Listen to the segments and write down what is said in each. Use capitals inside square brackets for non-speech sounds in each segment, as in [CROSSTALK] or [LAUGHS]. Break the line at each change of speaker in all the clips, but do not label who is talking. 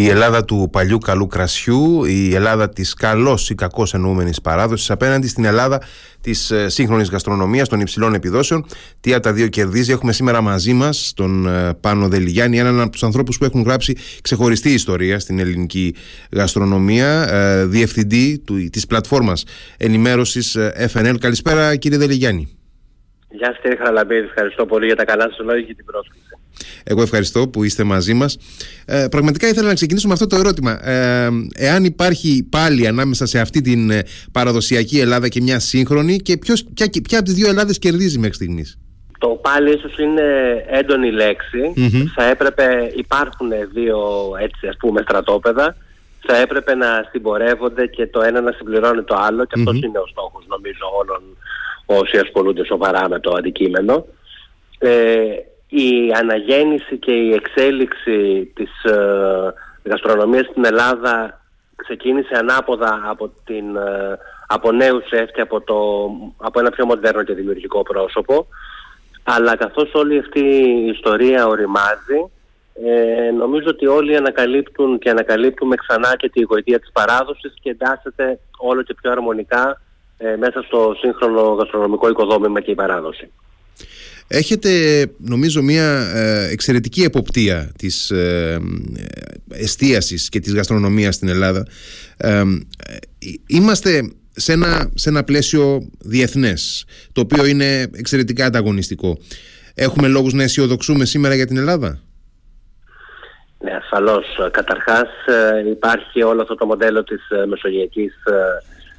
η Ελλάδα του παλιού καλού κρασιού, η Ελλάδα της καλώς ή κακώς εννοούμενης παράδοσης απέναντι στην Ελλάδα της ε, σύγχρονης γαστρονομίας των υψηλών επιδόσεων. Τι από τα δύο κερδίζει. Έχουμε σήμερα μαζί μας τον ε, Πάνο Δελιγιάννη, έναν από τους ανθρώπους που έχουν γράψει ξεχωριστή ιστορία στην ελληνική γαστρονομία, ε, διευθυντή του, της πλατφόρμας ενημέρωσης FNL. Καλησπέρα κύριε Δελιγιάννη.
Γεια σας κύριε Χαραλαμπίδη, ευχαριστώ πολύ για τα καλά σας λόγια και την πρόσκληση.
Εγώ ευχαριστώ που είστε μαζί μας. Ε, πραγματικά ήθελα να ξεκινήσω με αυτό το ερώτημα. Ε, εάν υπάρχει πάλι ανάμεσα σε αυτή την ε, παραδοσιακή Ελλάδα και μια σύγχρονη και ποιος, ποια, ποια από τις δύο Ελλάδες κερδίζει μέχρι στιγμής;
Το πάλι ίσως είναι έντονη Θα έπρεπε, υπάρχουν δύο έτσι ας πούμε στρατόπεδα. Θα έπρεπε να συμπορεύονται και το ένα να συμπληρώνει το άλλο και αυτός είναι ο στόχος νομίζω όλων όσοι ασχολούνται σοβαρά με το αντικείμενο. Ε, η αναγέννηση και η εξέλιξη της ε, γαστρονομίας στην Ελλάδα ξεκίνησε ανάποδα από, την, ε, από νέους και από, το, από ένα πιο μοντέρνο και δημιουργικό πρόσωπο αλλά καθώς όλη αυτή η ιστορία οριμάζει ε, νομίζω ότι όλοι ανακαλύπτουν και ανακαλύπτουμε ξανά και τη γοητεία της παράδοσης και εντάσσεται όλο και πιο αρμονικά ε, μέσα στο σύγχρονο γαστρονομικό οικοδόμημα και η παράδοση.
Έχετε νομίζω μια ε, εξαιρετική εποπτεία της ε, εστίασης και της γαστρονομίας στην Ελλάδα. Ε, είμαστε σε ένα, σε ένα πλαίσιο διεθνές, το οποίο είναι εξαιρετικά ανταγωνιστικό. Έχουμε λόγους να αισιοδοξούμε σήμερα για την Ελλάδα;
Ναι, ασφαλώς. Καταρχάς υπάρχει όλο αυτό το μοντέλο της μεσογειακής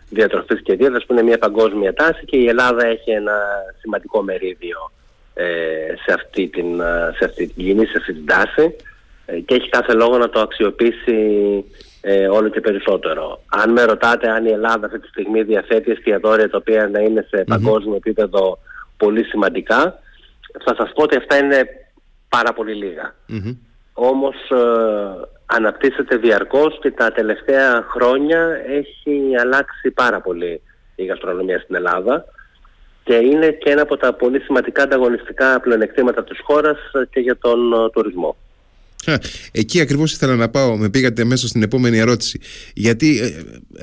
διατροφής και δίαιτας που είναι μια παγκόσμια τάση και η Ελλάδα έχει ένα σημαντικό μερίδιο ε, σε, αυτή την, ε, σε αυτή την κίνηση, σε αυτή την τάση ε, και έχει κάθε λόγο να το αξιοποιήσει όλο και περισσότερο. Αν με ρωτάτε αν η Ελλάδα αυτή τη στιγμή διαθέτει εστιατόρια τα οποία να είναι σε παγκόσμιο επίπεδο πολύ σημαντικά, θα σας πω ότι αυτά είναι πάρα πολύ λίγα. Mm-hmm. Όμως αναπτύσσεται διαρκώς και τα τελευταία χρόνια έχει αλλάξει πάρα πολύ η γαστρονομία στην Ελλάδα και είναι και ένα από τα πολύ σημαντικά ανταγωνιστικά πλεονεκτήματα της χώρας και για τον ε, τουρισμό.
Εκεί ακριβώς ήθελα να πάω. Με πήγατε μέσα στην επόμενη ερώτηση. Γιατί ε,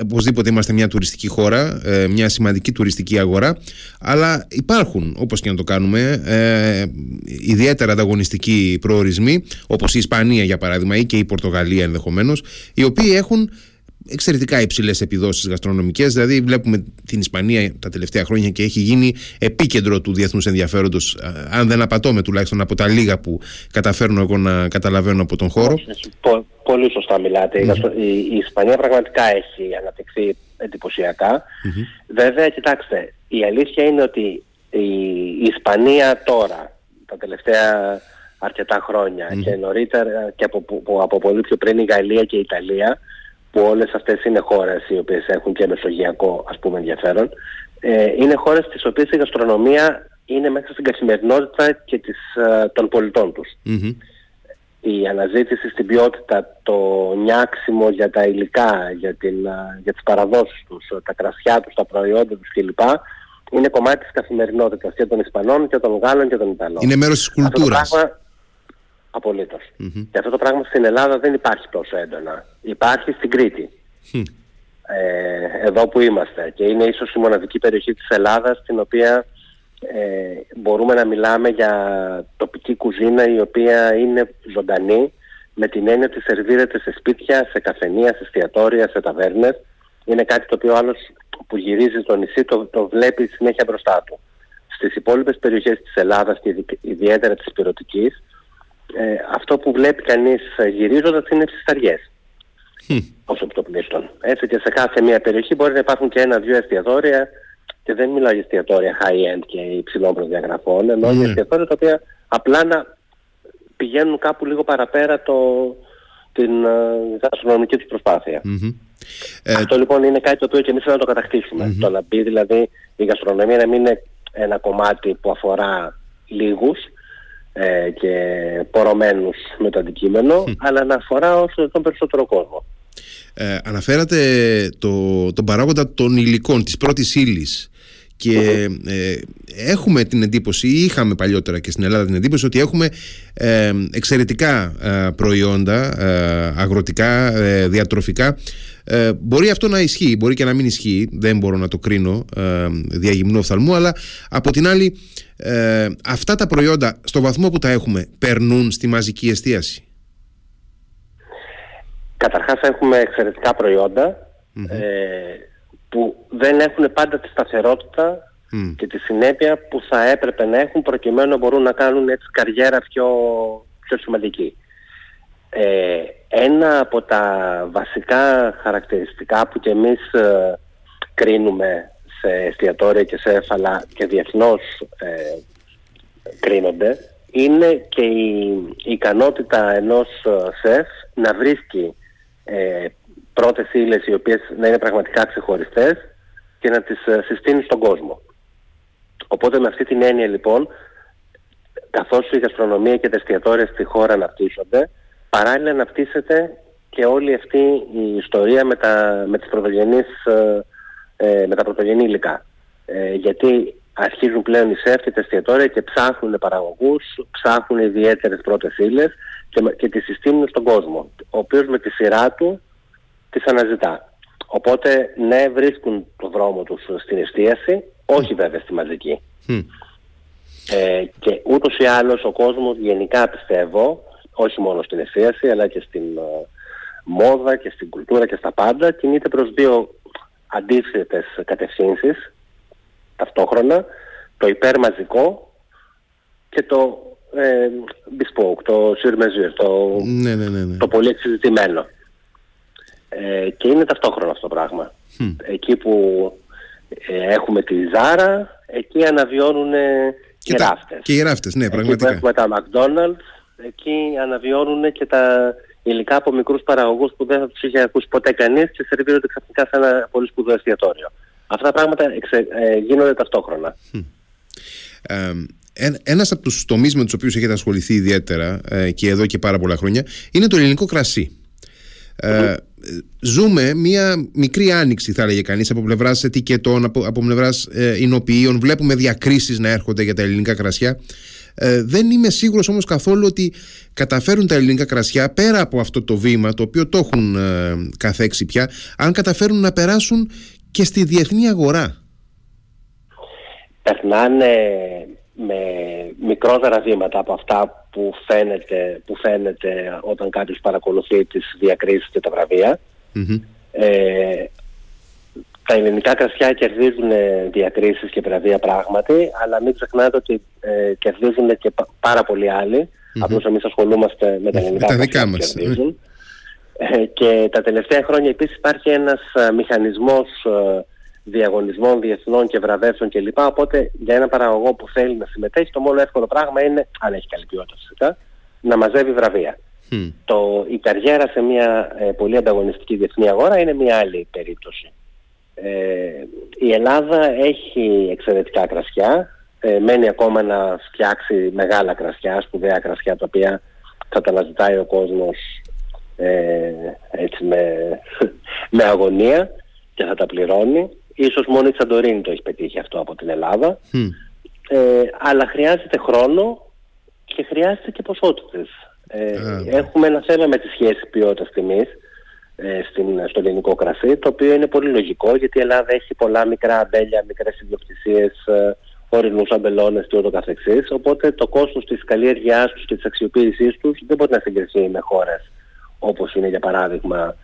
οπωσδήποτε είμαστε μια τουριστική χώρα, ε, μια σημαντική τουριστική αγορά, αλλά υπάρχουν, όπως και να το κάνουμε, ε, ιδιαίτερα ανταγωνιστικοί προορισμοί, όπως η Ισπανία για παράδειγμα ή και η Πορτογαλία ενδεχομένως, οι οποίοι έχουν εξαιρετικά υψηλές επιδόσεις γαστρονομικές. Δηλαδή, βλέπουμε την Ισπανία τα τελευταία χρόνια και έχει γίνει επίκεντρο του διεθνούς ενδιαφέροντος, αν δεν απατώμε τουλάχιστον από τα λίγα που καταφέρνω εγώ να καταλαβαίνω από τον χώρο.
Πολύ σωστά μιλάτε. Η, Ισπανία πραγματικά έχει αναπτυχθεί Βέβαια, κοιτάξτε, η αλήθεια είναι ότι η, Ισπανία τώρα, τα τελευταία αρκετά και νωρίτερα και από, από πολύ πιο πριν η Γαλλία και η Ιταλία που όλες αυτές είναι χώρες οι οποίες έχουν και μεσογειακό ας πούμε ενδιαφέρον, ε, είναι χώρες στις οποίες η γαστρονομία είναι μέσα στην καθημερινότητα και της, ε, των πολιτών τους. Η αναζήτηση στην ποιότητα, το νιάξιμο για τα υλικά, για, την, ε, για τις παραδόσεις τους, τα κρασιά τους, τα προϊόντα τους κλπ. Είναι κομμάτι της καθημερινότητας και των Ισπανών και των Γάλλων και των Ιταλών.
Είναι μέρος της κουλτούρας.
Απολύτως. Και αυτό το πράγμα στην Ελλάδα δεν υπάρχει τόσο έντονα. Υπάρχει στην Κρήτη. Ε, εδώ που είμαστε. Και είναι ίσως η μοναδική περιοχή της Ελλάδας στην οποία ε, μπορούμε να μιλάμε για τοπική κουζίνα η οποία είναι ζωντανή με την έννοια ότι σερβίρεται σε σπίτια, σε καφενεία, σε εστιατόρια, σε ταβέρνες. Είναι κάτι το οποίο ο άλλος που γυρίζει στο νησί το, το βλέπει συνέχεια μπροστά του. Στις υπόλοιπες περιοχές της Ελλάδας και ιδιαίτερα της Πυρωτικής ε, αυτό που βλέπει κανείς ε, γυρίζοντας είναι ψισταριές. Όσο το πλήστον. Έτσι και σε κάθε μια περιοχή μπορεί να υπάρχουν και ένα-δύο εστιατόρια και δεν μιλάω για εστιατόρια high-end και υψηλών προδιαγραφών, ενώ για εστιατόρια τα οποία απλά να πηγαίνουν κάπου λίγο παραπέρα το, την γαστρονομική uh, τους προσπάθεια. Αυτό λοιπόν είναι κάτι το οποίο και εμείς θέλουμε να το κατακτησουμε Το να μπει δηλαδή η γαστρονομία να μην είναι ένα κομμάτι που αφορά λίγους, ε, και πορωμένους με το αντικείμενο, αλλά να αφορά όσο τον περισσότερο κόσμο.
Ε, αναφέρατε το, τον παράγοντα των υλικών, της πρώτης ύλης. και ε, έχουμε την εντύπωση ή είχαμε παλιότερα και στην Ελλάδα την εντύπωση ότι έχουμε ε, εξαιρετικά ε, προϊόντα αγροτικά, διατροφικά μπορεί αυτό να ισχύει, μπορεί και να μην ισχύει δεν μπορώ να το κρίνω διαγυμνού οφθαλμού αλλά από την άλλη αυτά τα προϊόντα στο βαθμό που τα έχουμε περνούν στη μαζική εστίαση;
Καταρχάς έχουμε εξαιρετικά που δεν έχουν πάντα τη σταθερότητα και τη συνέπεια που θα έπρεπε να έχουν προκειμένου να μπορούν να κάνουν έτσι καριέρα πιο, πιο σημαντική. Ε, ένα από τα βασικά χαρακτηριστικά που και εμείς ε, κρίνουμε σε εστιατόρια και σε έφαλα και διεθνώς ε, κρίνονται είναι και η, ικανότητα ενός σεφ να βρίσκει πρώτες ύλες οι οποίες να είναι πραγματικά ξεχωριστές και να τις ε, συστήνει στον κόσμο. Οπότε με αυτή την έννοια λοιπόν, καθώς η γαστρονομία και τα εστιατόρια στη χώρα αναπτύσσονται, παράλληλα αναπτύσσεται και όλη αυτή η ιστορία με τα, με τις ε, ε, με τα πρωτογενή υλικά. Ε, γιατί αρχίζουν πλέον οι σεφ τα εστιατόρια και ψάχνουν παραγωγούς, ψάχνουν ιδιαίτερες πρώτες ύλες και, και τις συστήνουν στον κόσμο, ο οποίος με τη σειρά του τις αναζητά. Οπότε ναι βρίσκουν το δρόμο τους στην εστίαση, όχι βέβαια στη μαζική. Ε, και ούτως ή άλλως ο κόσμος γενικά πιστεύω, όχι μόνο στην εστίαση αλλά και στην ε, μόδα και στην κουλτούρα και στα πάντα, κινείται προς δύο αντίθετες κατευθύνσεις ταυτόχρονα, το υπερμαζικό και το ε, bespoke, το sur το,
ναι, ναι, ναι,
το πολύ εξειδικευμένο. Ε, και είναι ταυτόχρονα αυτό το πράγμα. Εκεί που ε, έχουμε τη Ζάρα, εκεί αναβιώνουν και, οι ράφτες.
Και οι ράφτες, ναι, πραγματικά.
Εκεί που έχουμε τα McDonald's, εκεί αναβιώνουν και τα υλικά από μικρούς παραγωγούς που δεν θα τους είχε ακούσει ποτέ κανείς και σερβίρονται ξαφνικά σε ένα πολύ σπουδαίο εστιατόριο. Αυτά τα πράγματα εξε, ε, γίνονται ταυτόχρονα.
Ε, ένας από τους τομείς με τους οποίους έχετε ασχοληθεί ιδιαίτερα ε, και εδώ και πάρα πολλά χρόνια είναι το ελληνικό κρασί. Ε, ζούμε μια μικρή άνοιξη θα έλεγε κανείς από πλευράς ετικετών, από, από πλευράς ε, εινοποιείων βλέπουμε διακρίσεις να έρχονται για τα ελληνικά κρασιά ε, δεν είμαι σίγουρος όμως καθόλου ότι καταφέρουν τα ελληνικά κρασιά πέρα από αυτό το βήμα το οποίο το έχουν ε, καθέξει πια αν καταφέρουν να περάσουν και στη διεθνή αγορά.
Περνάνε με μικρότερα βήματα από αυτά που φαίνεται, που φαίνεται όταν κάποιος παρακολουθεί τις διακρίσεις και τα βραβεια Ε, τα ελληνικά κρασιά κερδίζουν διακρίσεις και βραβεία πράγματι, αλλά μην ξεχνάτε ότι ε, κερδίζουν και πάρα πολλοί άλλοι. Mm-hmm. Απλώς εμείς ασχολούμαστε με τα ελληνικά κρασιά που κερδίζουν. Ε, και τα τελευταία χρόνια επίσης υπάρχει ένας ε, μηχανισμός ε, διαγωνισμών διεθνών και βραβεύσεων κλπ. Οπότε για ένα παραγωγό που θέλει να συμμετέχει, το μόνο εύκολο πράγμα είναι, αν έχει καλή ποιότητα φυσικά, να μαζεύει βραβεία. Το, η καριέρα σε μια ε, πολύ ανταγωνιστική διεθνή αγορά είναι μια άλλη περίπτωση. Ε, η Ελλάδα έχει εξαιρετικά κρασιά. Ε, μένει ακόμα να φτιάξει μεγάλα κρασιά, σπουδαία κρασιά, τα οποία θα τα αναζητάει ο κόσμος ε, έτσι με, [LAUGHS] με αγωνία και θα τα πληρώνει. Ίσως μόνο η Τσαντορίνη το έχει πετύχει αυτό από την Ελλάδα. Ε, αλλά χρειάζεται χρόνο και χρειάζεται και ποσότητες. Ε, έχουμε ένα θέμα με τη σχέση ποιότητας τιμής ε, στην, στο ελληνικό κρασί, το οποίο είναι πολύ λογικό γιατί η Ελλάδα έχει πολλά μικρά αμπέλια, μικρές ιδιοκτησίες, ε, ορεινούς αμπελώνες και ούτω καθεξής. Οπότε το κόστος της καλλιέργειάς τους και της αξιοποίησής τους δεν μπορεί να συγκριθεί με χώρες όπως είναι για παράδειγμα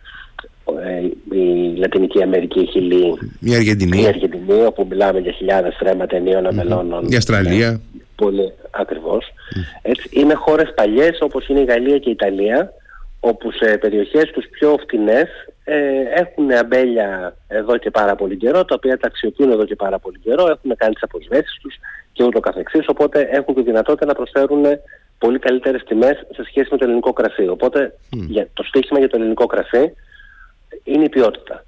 ε, η Λατινική Αμερική, η Χιλή,
η Αργεντινή,
η Αργεντινή όπου μιλάμε για χιλιάδες στρέμματα ενίων αμελώνων.
Η Αυστραλία. Ναι,
πολύ ακριβώς. Έτσι, είναι χώρες παλιές όπως είναι η Γαλλία και η Ιταλία όπου σε περιοχές τους πιο φτηνές ε, έχουν αμπέλια εδώ και πάρα πολύ καιρό, τα οποία τα αξιοποιούν εδώ και πάρα πολύ καιρό, έχουν κάνει τις αποσβέσεις τους και ούτω καθεξής, οπότε έχουν τη δυνατότητα να προσφέρουν πολύ καλύτερες τιμές σε σχέση με το ελληνικό κρασί. Οπότε για, το στίχημα για το ελληνικό κρασί είναι η ποιότητα.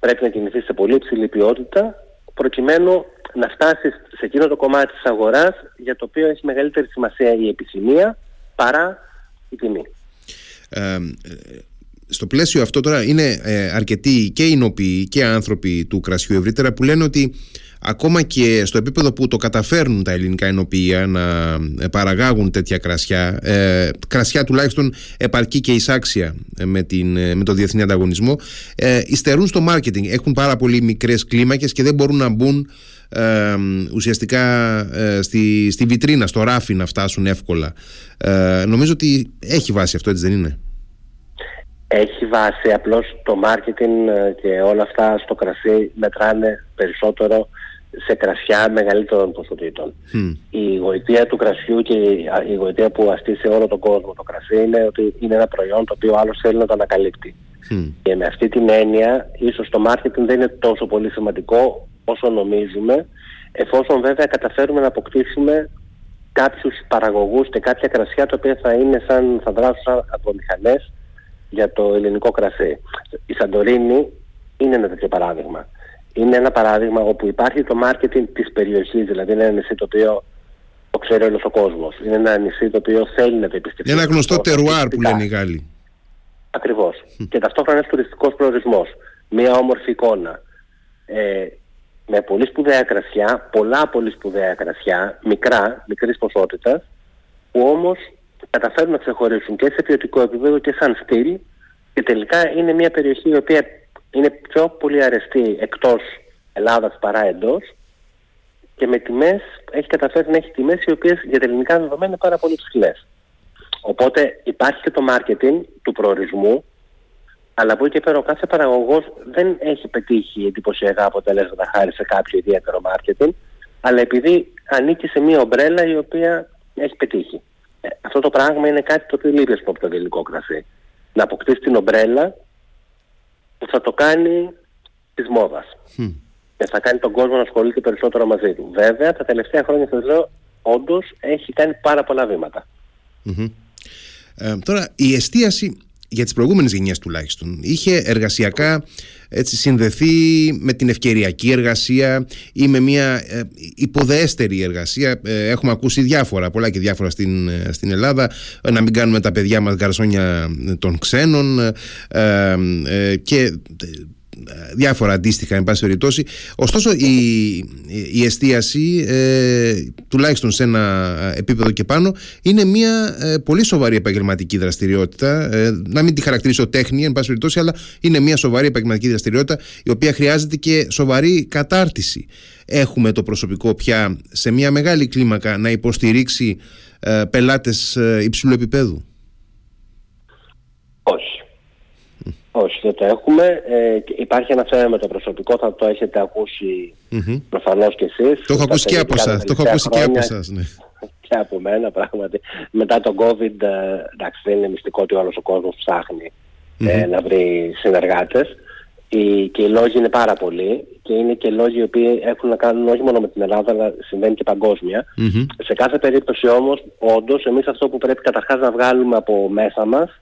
Πρέπει να κινηθεί σε πολύ υψηλή ποιότητα προκειμένου να φτάσει σε εκείνο το κομμάτι της αγοράς για το οποίο έχει μεγαλύτερη σημασία η επιθυμία παρά η τιμή.
Ε, στο πλαίσιο αυτό τώρα είναι ε, αρκετοί και οι και άνθρωποι του κρασιού ευρύτερα που λένε ότι ακόμα και στο επίπεδο που το καταφέρνουν τα ελληνικά ενοποιεία να παραγάγουν τέτοια κρασιά, ε, κρασιά τουλάχιστον επαρκή και εισάξια με, την, με το διεθνή ανταγωνισμό, ε, υστερούν στο μάρκετινγκ. Έχουν πάρα πολύ μικρές κλίμακες και δεν μπορούν να μπουν ε, ουσιαστικά ε, στη, στη βιτρίνα, στο ράφι να φτάσουν εύκολα. Ε, νομίζω ότι έχει βάση αυτό, έτσι δεν είναι;
Έχει βάση, απλώς το μάρκετινγκ και όλα αυτά στο κρασί μετράνε περισσότερο σε κρασιά μεγαλύτερων ποσοτήτων. Η γοητεία του κρασιού και η γοητεία που αστεί σε όλο τον κόσμο το κρασί είναι ότι είναι ένα προϊόν το οποίο άλλος θέλει να το ανακαλύπτει. Και με αυτή την έννοια, ίσως το marketing δεν είναι τόσο πολύ σημαντικό όσο νομίζουμε, εφόσον βέβαια καταφέρουμε να αποκτήσουμε κάποιους παραγωγούς και κάποια κρασιά τα οποία θα είναι σαν, θα δράσουν σαν από μηχανές για το ελληνικό κρασί. Η Σαντορίνη είναι ένα τέτοιο παράδειγμα. Είναι ένα παράδειγμα όπου υπάρχει το marketing της περιοχής, δηλαδή είναι ένα νησί το οποίο το ξέρει όλος ο κόσμος. Είναι ένα νησί το οποίο θέλει να το επισκεφτεί.
Είναι ένα γνωστό τερουάρ που λένε οι Γάλλοι.
Ακριβώς. Και ταυτόχρονα ένας τουριστικός προορισμός. Μία όμορφη εικόνα. Ε, με πολύ σπουδαία κρασιά, πολλά πολύ σπουδαία κρασιά, μικρά, μικρής ποσότητας, που όμως καταφέρουν να ξεχωρίσουν και σε ποιοτικό επίπεδο και σαν στυλ και τελικά είναι μια περιοχή η οποία είναι πιο πολύ αρεστή εκτός Ελλάδας παρά εντός και με τιμές έχει καταφέρει να έχει τιμές οι οποίες για τα ελληνικά δεδομένα είναι πάρα πολύ ψηλές. Οπότε υπάρχει και το marketing του προορισμού αλλά από εκεί και πέρα ο κάθε παραγωγός δεν έχει πετύχει εντυπωσιακά αποτελέσματα χάρη σε κάποιο ιδιαίτερο marketing, αλλά επειδή ανήκει σε μια ομπρέλα η οποία έχει πετύχει. Ε, αυτό το πράγμα είναι κάτι το οποίο λείπει από το ελληνικό κρασί. Να αποκτήσει την ομπρέλα που θα το κάνει της μόδας. Και θα κάνει τον κόσμο να ασχολείται περισσότερο μαζί του. Βέβαια, τα τελευταία χρόνια θα λέω, όντως έχει κάνει πάρα πολλά
Ε, τώρα, η εστίαση για τις προηγούμενες γενιές τουλάχιστον είχε εργασιακά έτσι, συνδεθεί με την ευκαιριακή εργασία ή με μια ε, υποδεέστερη εργασία. Ε, έχουμε ακούσει διάφορα, πολλά και διάφορα στην, ε, στην Ελλάδα να μην κάνουμε τα παιδιά μας γαρσόνια των ξένων και διάφορα αντίστοιχα εν πάση περιπτώσει. Ωστόσο η, η εστίαση ε, τουλάχιστον σε ένα επίπεδο και πάνω είναι μια ε, πολύ σοβαρή επαγγελματική δραστηριότητα. Ε, να μην τη χαρακτηρίσω τέχνη εν πάση περιπτώσει αλλά είναι μια σοβαρή επαγγελματική δραστηριότητα η οποία χρειάζεται και σοβαρή κατάρτιση. Έχουμε το προσωπικό πια σε μια μεγάλη κλίμακα να υποστηρίξει πελάτες υψηλού επίπεδου;
Όχι όχι, δεν το έχουμε. Ε, υπάρχει ένα θέμα με το προσωπικό, θα το έχετε ακούσει mm-hmm. προφανώς και εσείς.
Το έχω ακούσει και από εσάς, το έχω ακούσει και από εσάς, ναι.
Και από μένα, πράγματι. Μετά τον COVID, ε, εντάξει, δεν είναι μυστικό ότι όλος ο κόσμος ψάχνει mm-hmm. ε, να βρει συνεργάτες. Οι, και οι λόγοι είναι πάρα πολλοί και είναι και λόγοι οι οποίοι έχουν να κάνουν όχι μόνο με την Ελλάδα αλλά συμβαίνει και παγκόσμια. Mm-hmm. Σε κάθε περίπτωση όμως, όντως, εμείς αυτό που πρέπει καταρχάς να βγάλουμε από μέσα μας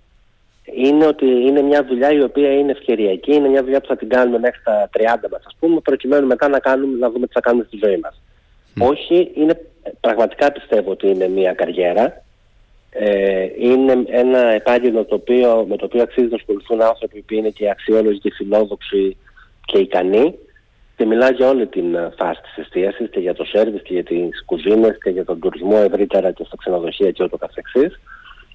είναι ότι είναι μια δουλειά η οποία είναι ευκαιριακή, είναι μια δουλειά που θα την κάνουμε μέχρι τα 30 μας ας πούμε, προκειμένου μετά να, κάνουμε, να δούμε τι θα κάνουμε στη ζωή μας. Όχι, είναι, πραγματικά πιστεύω ότι είναι μια καριέρα. Ε, είναι ένα επάγγελμα το οποίο, με το οποίο αξίζει να ασχοληθούν άνθρωποι που είναι και αξιόλογοι και φιλόδοξοι και ικανοί. Και μιλάω για όλη την φάση της εστίασης και για το σέρβις και για τις κουζίνες και για τον τουρισμό ευρύτερα και στα ξενοδοχεία και ούτω καθεξής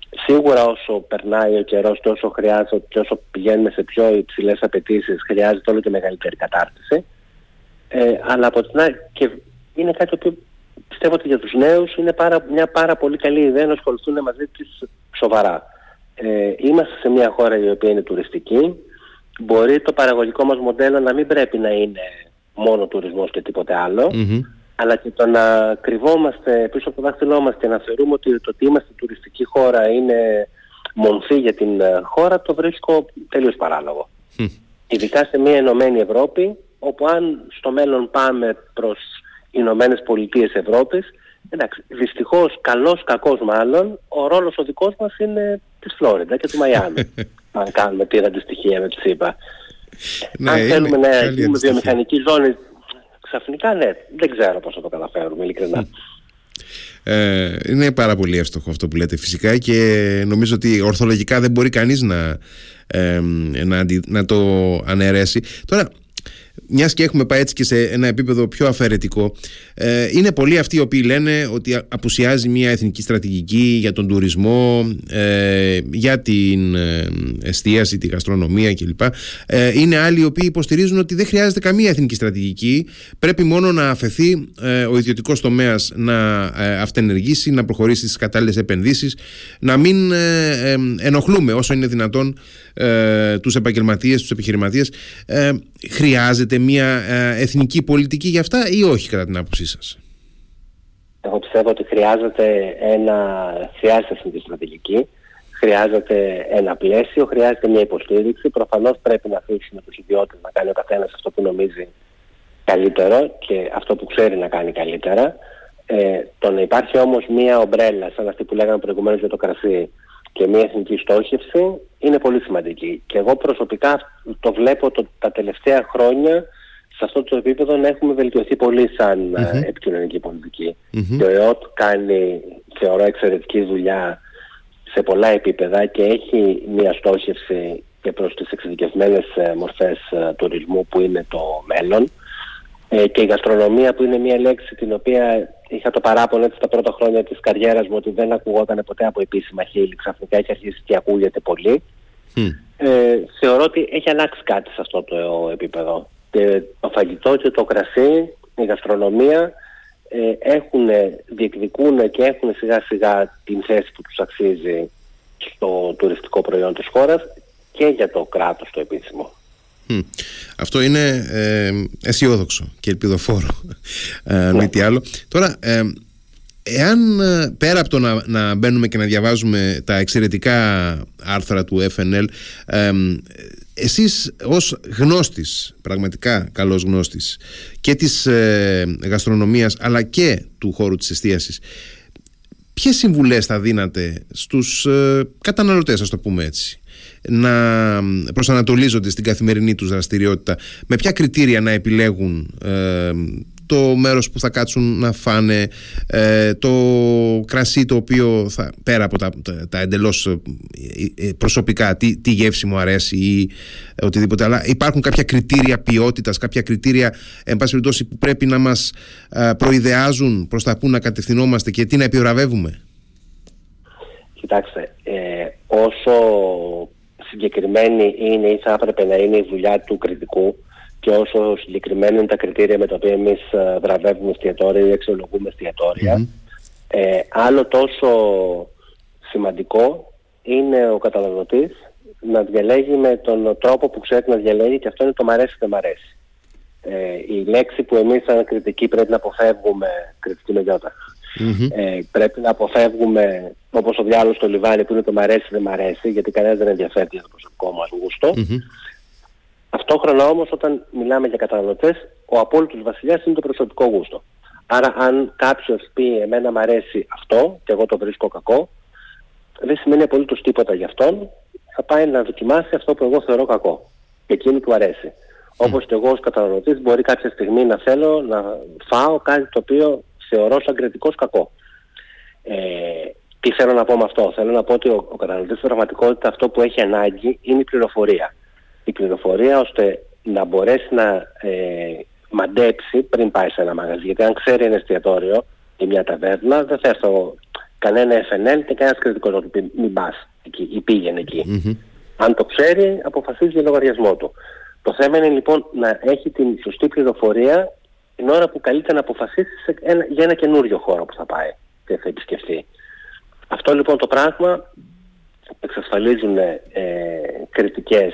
σίγουρα όσο περνάει ο καιρός και όσο χρειάζεται και όσο πηγαίνουμε σε πιο υψηλές απαιτήσεις, χρειάζεται όλο και μεγαλύτερη κατάρτιση. Ε, αλλά από την άλλη, και είναι κάτι που πιστεύω ότι για τους νέους είναι πάρα, μια πάρα πολύ καλή ιδέα να ασχοληθούν μαζί τη σοβαρά. Ε, είμαστε σε μια χώρα η οποία είναι τουριστική. Μπορεί το παραγωγικό μας μοντέλο να μην πρέπει να είναι μόνο τουρισμός και τίποτε αλλά και το να κρυβόμαστε πίσω από το δάχτυλό μας και να θεωρούμε ότι το ότι είμαστε τουριστική χώρα είναι μομφή για την ε, χώρα, το βρίσκω τελείως παράλογο. Ειδικά σε μια Ενωμένη Ευρώπη, όπου αν στο μέλλον πάμε προς Ηνωμένες Πολιτείες Ευρώπης, εντάξει, δυστυχώς, καλός, κακός μάλλον, ο ρόλος ο δικός μας είναι της Φλόριντα και του Μαϊάμι, [LAUGHS] αν κάνουμε την αντιστοιχεία με τη ΣΥΠΑ. Ναι, αν θέλουμε να έχουμε βιομηχανική ζώνη ξαφνικά ναι, δεν ξέρω πώς θα το καταφέρουμε ειλικρινά.
Ε, είναι πάρα πολύ εύστοχο αυτό που λέτε φυσικά και νομίζω ότι ορθολογικά δεν μπορεί κανείς να, ε, να, να το αναιρέσει. Τώρα, μιας και έχουμε πάει έτσι και σε ένα επίπεδο πιο αφαιρετικό, ε, είναι πολλοί αυτοί οι οποίοι λένε ότι απουσιάζει μια εθνική στρατηγική για τον τουρισμό, ε, για την ε, εστίαση, τη γαστρονομία κλπ. Ε, είναι άλλοι οι οποίοι υποστηρίζουν ότι δεν χρειάζεται καμία εθνική στρατηγική. Πρέπει μόνο να αφαιθεί ε, ο ιδιωτικός τομέας να ε, αυτενεργήσει, να προχωρήσει στις κατάλληλες επενδύσεις, να μην ενοχλούμε όσο είναι δυνατόν ε, τους επαγγελματίες, τους επιχειρηματίες ε, χρειάζεται μια ε, εθνική πολιτική για αυτά ή όχι κατά την άποψή σας;
Εγώ πιστεύω ότι χρειάζεται ένα χρειάζεται εθνική στρατηγική χρειάζεται ένα πλαίσιο, χρειάζεται μια υποστήριξη. Προφανώς πρέπει να αφήσει με τους ιδιώτες να κάνει ο καθένας αυτό που νομίζει καλύτερο και αυτό που ξέρει να κάνει καλύτερα. Ε, το να υπάρχει όμως μια ομπρέλα σαν αυτή που λέγαμε προηγουμένως για το κρασί και μια εθνική στόχευση είναι πολύ σημαντική. Και εγώ προσωπικά το βλέπω το, τα τελευταία χρόνια σε αυτό το επίπεδο να έχουμε βελτιωθεί πολύ σαν mm-hmm. επικοινωνική πολιτική. Mm-hmm. Και ο ΕΟΤ κάνει, θεωρώ, εξαιρετική δουλειά σε πολλά επίπεδα και έχει μια στόχευση και προς τις εξειδικευμένες ε, μορφές ε, τουρισμού που είναι το μέλλον. Ε, και η γαστρονομία που είναι μια λέξη την οποία είχα το παράπονο έτσι τα πρώτα χρόνια της καριέρας μου ότι δεν ακουγόταν ποτέ από επίσημα χείλη. Ξαφνικά έχει αρχίσει και ακούγεται πολύ. Ε, θεωρώ ότι έχει αλλάξει κάτι σε αυτό το επίπεδο. Και το φαγητό και το κρασί η γαστρονομία ε, έχουν, διεκδικούν και έχουν σιγά σιγά την θέση που τους αξίζει στο τουριστικό προϊόν της χώρας και για το κράτος το επίσημο.
Αυτό είναι ε, αισιόδοξο και ελπιδοφόρο, ε, μη τι άλλο. Τώρα, ε, εάν ε, πέρα από το να, να μπαίνουμε και να διαβάζουμε τα εξαιρετικά άρθρα του FNL, ε, εσείς ως γνώστης, πραγματικά καλός γνώστης και της ε, γαστρονομίας αλλά και του χώρου της εστίασης, ποιες συμβουλές θα δίνατε στους ε, καταναλωτές, ας το πούμε έτσι, να προσανατολίζονται στην καθημερινή τους δραστηριότητα. Με ποια κριτήρια να επιλέγουν ε, το μέρος που θα κάτσουν να φάνε ε, το κρασί το οποίο θα, πέρα από τα, τα, εντελώς ε, προσωπικά τι, τι γεύση μου αρέσει ή οτιδήποτε αλλά υπάρχουν κάποια κριτήρια ποιότητας κάποια κριτήρια εν πάση περιπτώσει που πρέπει να μας προειδεάζουν προς τα που να κατευθυνόμαστε και τι να επιβραβεύουμε;
Κοιτάξτε, όσο συγκεκριμένη είναι ή θα έπρεπε να είναι η δουλειά του κριτικού και όσο συγκεκριμένα είναι τα κριτήρια με τα οποία εμείς ε, βραβεύουμε εστιατόρια ή αξιολογούμε ε, άλλο τόσο σημαντικό είναι ο καταναλωτής να διαλέγει με τον τρόπο που ξέρει να διαλέγει και αυτό είναι το μ' αρέσει δεν μ' αρέσει. Ε, η λέξη που εμείς σαν κριτική πρέπει να αποφεύγουμε, κριτική με γιώτα, ε, πρέπει να αποφεύγουμε όπως ο διάλογος στο λιβάνι που είναι το μ' αρέσει δεν μ' αρέσει γιατί κανένας δεν ενδιαφέρει για το προσωπικό μας γούστο. Mm-hmm. Ταυτόχρονα όμως όταν μιλάμε για καταναλωτές ο απόλυτος βασιλιάς είναι το προσωπικό γούστο. Άρα αν κάποιος πει εμένα μ' αρέσει αυτό και εγώ το βρίσκω κακό δεν σημαίνει απολύτως τίποτα για αυτόν θα πάει να δοκιμάσει αυτό που εγώ θεωρώ κακό και εκείνη του αρέσει. Mm. Όπως και εγώ ως καταναλωτής μπορεί κάποια στιγμή να θέλω να φάω κάτι το οποίο θεωρώ σαν κριτικός κακό. Ε, τι θέλω να πω με αυτό; Θέλω να πω ότι ο, ο καταναλωτής στην πραγματικότητα αυτό που έχει ανάγκη είναι η πληροφορία. Η πληροφορία ώστε να μπορέσει να ε, μαντέψει πριν πάει σε ένα μαγαζί. Γιατί αν ξέρει ένα εστιατόριο ή μια ταβέρνα δεν θα έρθω κανένα FNL και κανένας κριτικός ότι μην πας εκεί ή πήγαινε Αν το ξέρει αποφασίζει για λογαριασμό του. Το θέμα είναι λοιπόν να έχει την σωστή πληροφορία την ώρα που καλείται να αποφασίσει ένα, για ένα καινούριο χώρο που θα πάει και θα επισκεφθεί. Αυτό λοιπόν το πράγμα εξασφαλίζουν ε, κριτικές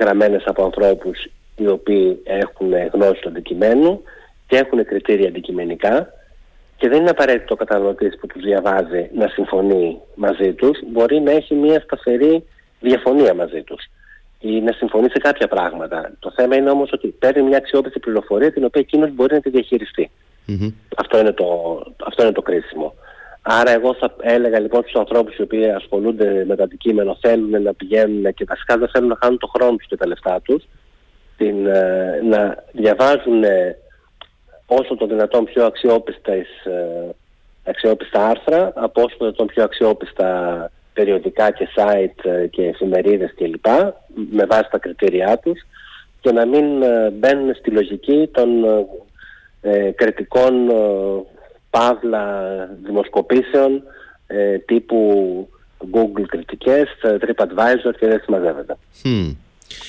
γραμμένες από ανθρώπους οι οποίοι έχουν γνώση του αντικειμένου και έχουν κριτήρια αντικειμενικά και δεν είναι απαραίτητο ο καταναλωτής που τους διαβάζει να συμφωνεί μαζί τους, μπορεί να έχει μια σταθερή διαφωνία μαζί τους ή να συμφωνεί σε κάποια πράγματα. Το θέμα είναι όμως ότι παίρνει μια αξιόπιστη πληροφορία την οποία εκείνος μπορεί να τη διαχειριστει Αυτό, είναι το, αυτό είναι το κρίσιμο. Άρα εγώ θα έλεγα λοιπόν στους ανθρώπους οι οποίοι ασχολούνται με το αντικείμενο θέλουν να πηγαίνουν και βασικά δεν θέλουν να χάνουν το χρόνο τους και τα λεφτά τους την, ε, να διαβάζουν όσο το δυνατόν πιο αξιόπιστες, ε, αξιόπιστα άρθρα από όσο το δυνατόν πιο αξιόπιστα περιοδικά και site ε, και εφημερίδες κλπ. με βάση τα κριτήριά τους και να μην ε, μπαίνουν στη λογική των ε, κριτικών ε, παύλα δημοσκοπήσεων ε, τύπου Google κριτικές, TripAdvisor και δεν συμμαζεύεται.
Mm.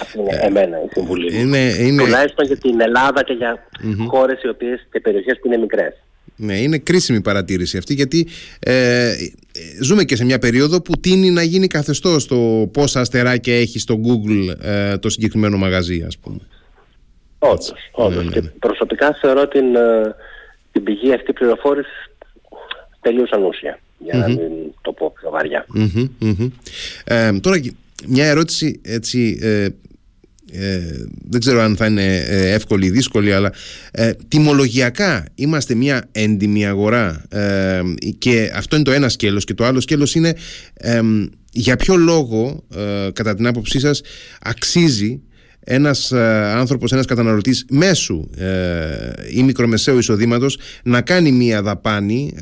Αυτή είναι εμένα η συμβουλή
είναι, είναι...
Τουλάχιστον για την Ελλάδα και για mm-hmm. χώρες οι οποίες και περιοχές που είναι μικρές.
Ναι, είναι κρίσιμη παρατήρηση αυτή γιατί ε, ζούμε και σε μια περίοδο που τίνει να γίνει καθεστώς το πόσα αστεράκια έχει στο Google ε, το συγκεκριμένο μαγαζί ας πούμε.
Όντως, όντως. Ναι, ναι, ναι. Και προσωπικά θεωρώ την, ε, την πηγή αυτή πληροφόρησης τελείως ανούσια για mm-hmm. να μην το πω πιο βαριά.
Mm-hmm, mm-hmm. Ε, τώρα μια ερώτηση έτσι ε, ε, δεν ξέρω αν θα είναι ε, εύκολη ή δύσκολη αλλά ε, τιμολογιακά είμαστε μια έντιμη αγορά ε, και αυτό είναι το ένα σκέλος και το άλλο σκέλος είναι για ποιο λόγο κατά την άποψή σας αξίζει ένας άνθρωπος, ένας καταναλωτής μέσου ή μικρομεσαίου εισοδήματος να κάνει μία δαπάνη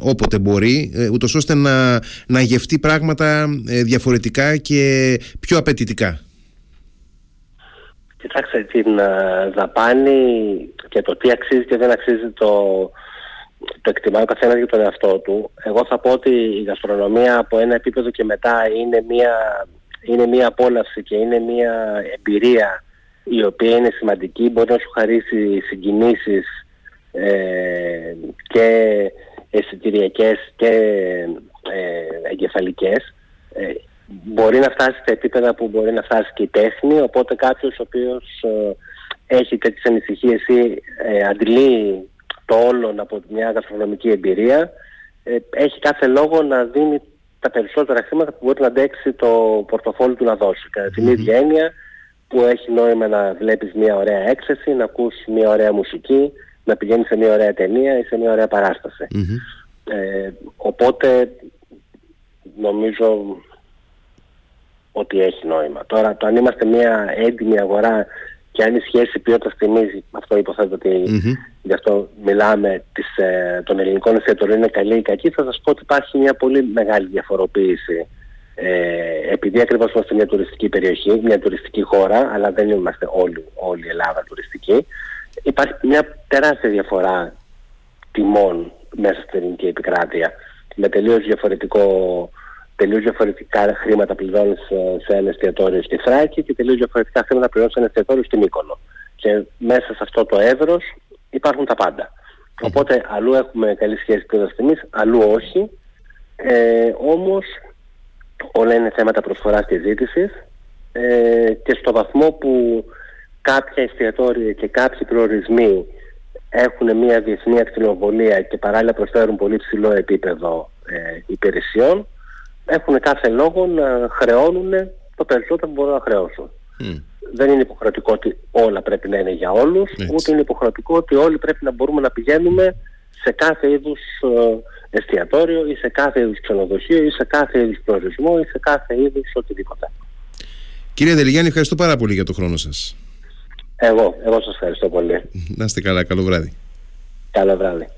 όποτε μπορεί ούτως ώστε να, να γευτεί πράγματα διαφορετικά και πιο απαιτητικά.
Κοιτάξτε, την uh, δαπάνη και το τι αξίζει και δεν αξίζει το, το εκτιμάει ο καθένας για τον εαυτό του. Εγώ θα πω ότι η γαστρονομία από ένα επίπεδο και μετά είναι μια, είναι μια απόλαυση και είναι μια εμπειρία η οποία είναι σημαντική. Μπορεί να σου χαρίσει συγκινήσεις ε, και αισθητηριακές και ε, εγκεφαλικές. Ε, μπορεί να φτάσει στα επίπεδα που μπορεί να φτάσει και η τέχνη, οπότε κάποιος ο οποίος ε, έχει τέτοιες ανησυχίες ή ε, αντιλεί το όλο από μια γαστρονομική εμπειρία, ε, έχει κάθε λόγο να δίνει τα περισσότερα χρήματα που μπορεί να αντέξει το πορτοφόλι του να δώσει. Κατά την ίδια έννοια που έχει νόημα να βλέπεις μια ωραία έκθεση, να ακούς μια ωραία μουσική, να πηγαίνεις σε μια ωραία ταινία ή σε μια ωραία Ε, οπότε νομίζω ότι έχει νόημα. Τώρα, το αν είμαστε μια έντιμη αγορά και αν η σχέση ποιότητας τιμή, αυτό υποθέτω ότι mm-hmm. γι' αυτό μιλάμε, της, ε, των ελληνικών εστιατορίων είναι καλή ή κακή, θα σας πω ότι υπάρχει μια πολύ μεγάλη διαφοροποίηση. Ε, επειδή ακριβώς είμαστε μια τουριστική περιοχή, μια τουριστική χώρα, αλλά δεν είμαστε όλοι, όλη η Ελλάδα τουριστική, υπάρχει μια τεράστια διαφορά τιμών μέσα στην ελληνική επικράτεια με τελείως διαφορετικό τελείως διαφορετικά χρήματα πληρώνεις σε ένα εστιατόριο στη Θράκη και τελείως διαφορετικά χρήματα πληρώνεις σε ένα εστιατόριο στη Μύκονο. Και μέσα σε αυτό το έδρος υπάρχουν τα πάντα. Οπότε αλλού έχουμε καλή σχέση πλήρως τιμής, αλλού όχι. Ε, όμως όλα είναι θέματα προσφοράς και ζήτησης ε, και στο βαθμό που κάποια εστιατόρια και κάποιοι προορισμοί έχουν μια διεθνή ακτινοβολία και παράλληλα προσφέρουν πολύ ψηλό επίπεδο ε, υπηρεσιών, έχουν κάθε λόγο να χρεώνουν το περισσότερο που μπορούν να χρεώσουν. Δεν είναι υποχρεωτικό ότι όλα πρέπει να είναι για όλους, ούτε είναι υποχρεωτικό ότι όλοι πρέπει να μπορούμε να πηγαίνουμε σε κάθε είδους ε, εστιατόριο ή σε κάθε είδους ξενοδοχείο ή σε κάθε είδους προορισμό ή σε κάθε είδους οτιδήποτε.
Κύριε Δελιγιάννη, ευχαριστώ πάρα πολύ για το χρόνο σας.
Εγώ, εγώ σας ευχαριστώ πολύ.
Να είστε καλά, καλό βράδυ.
Καλό βράδυ.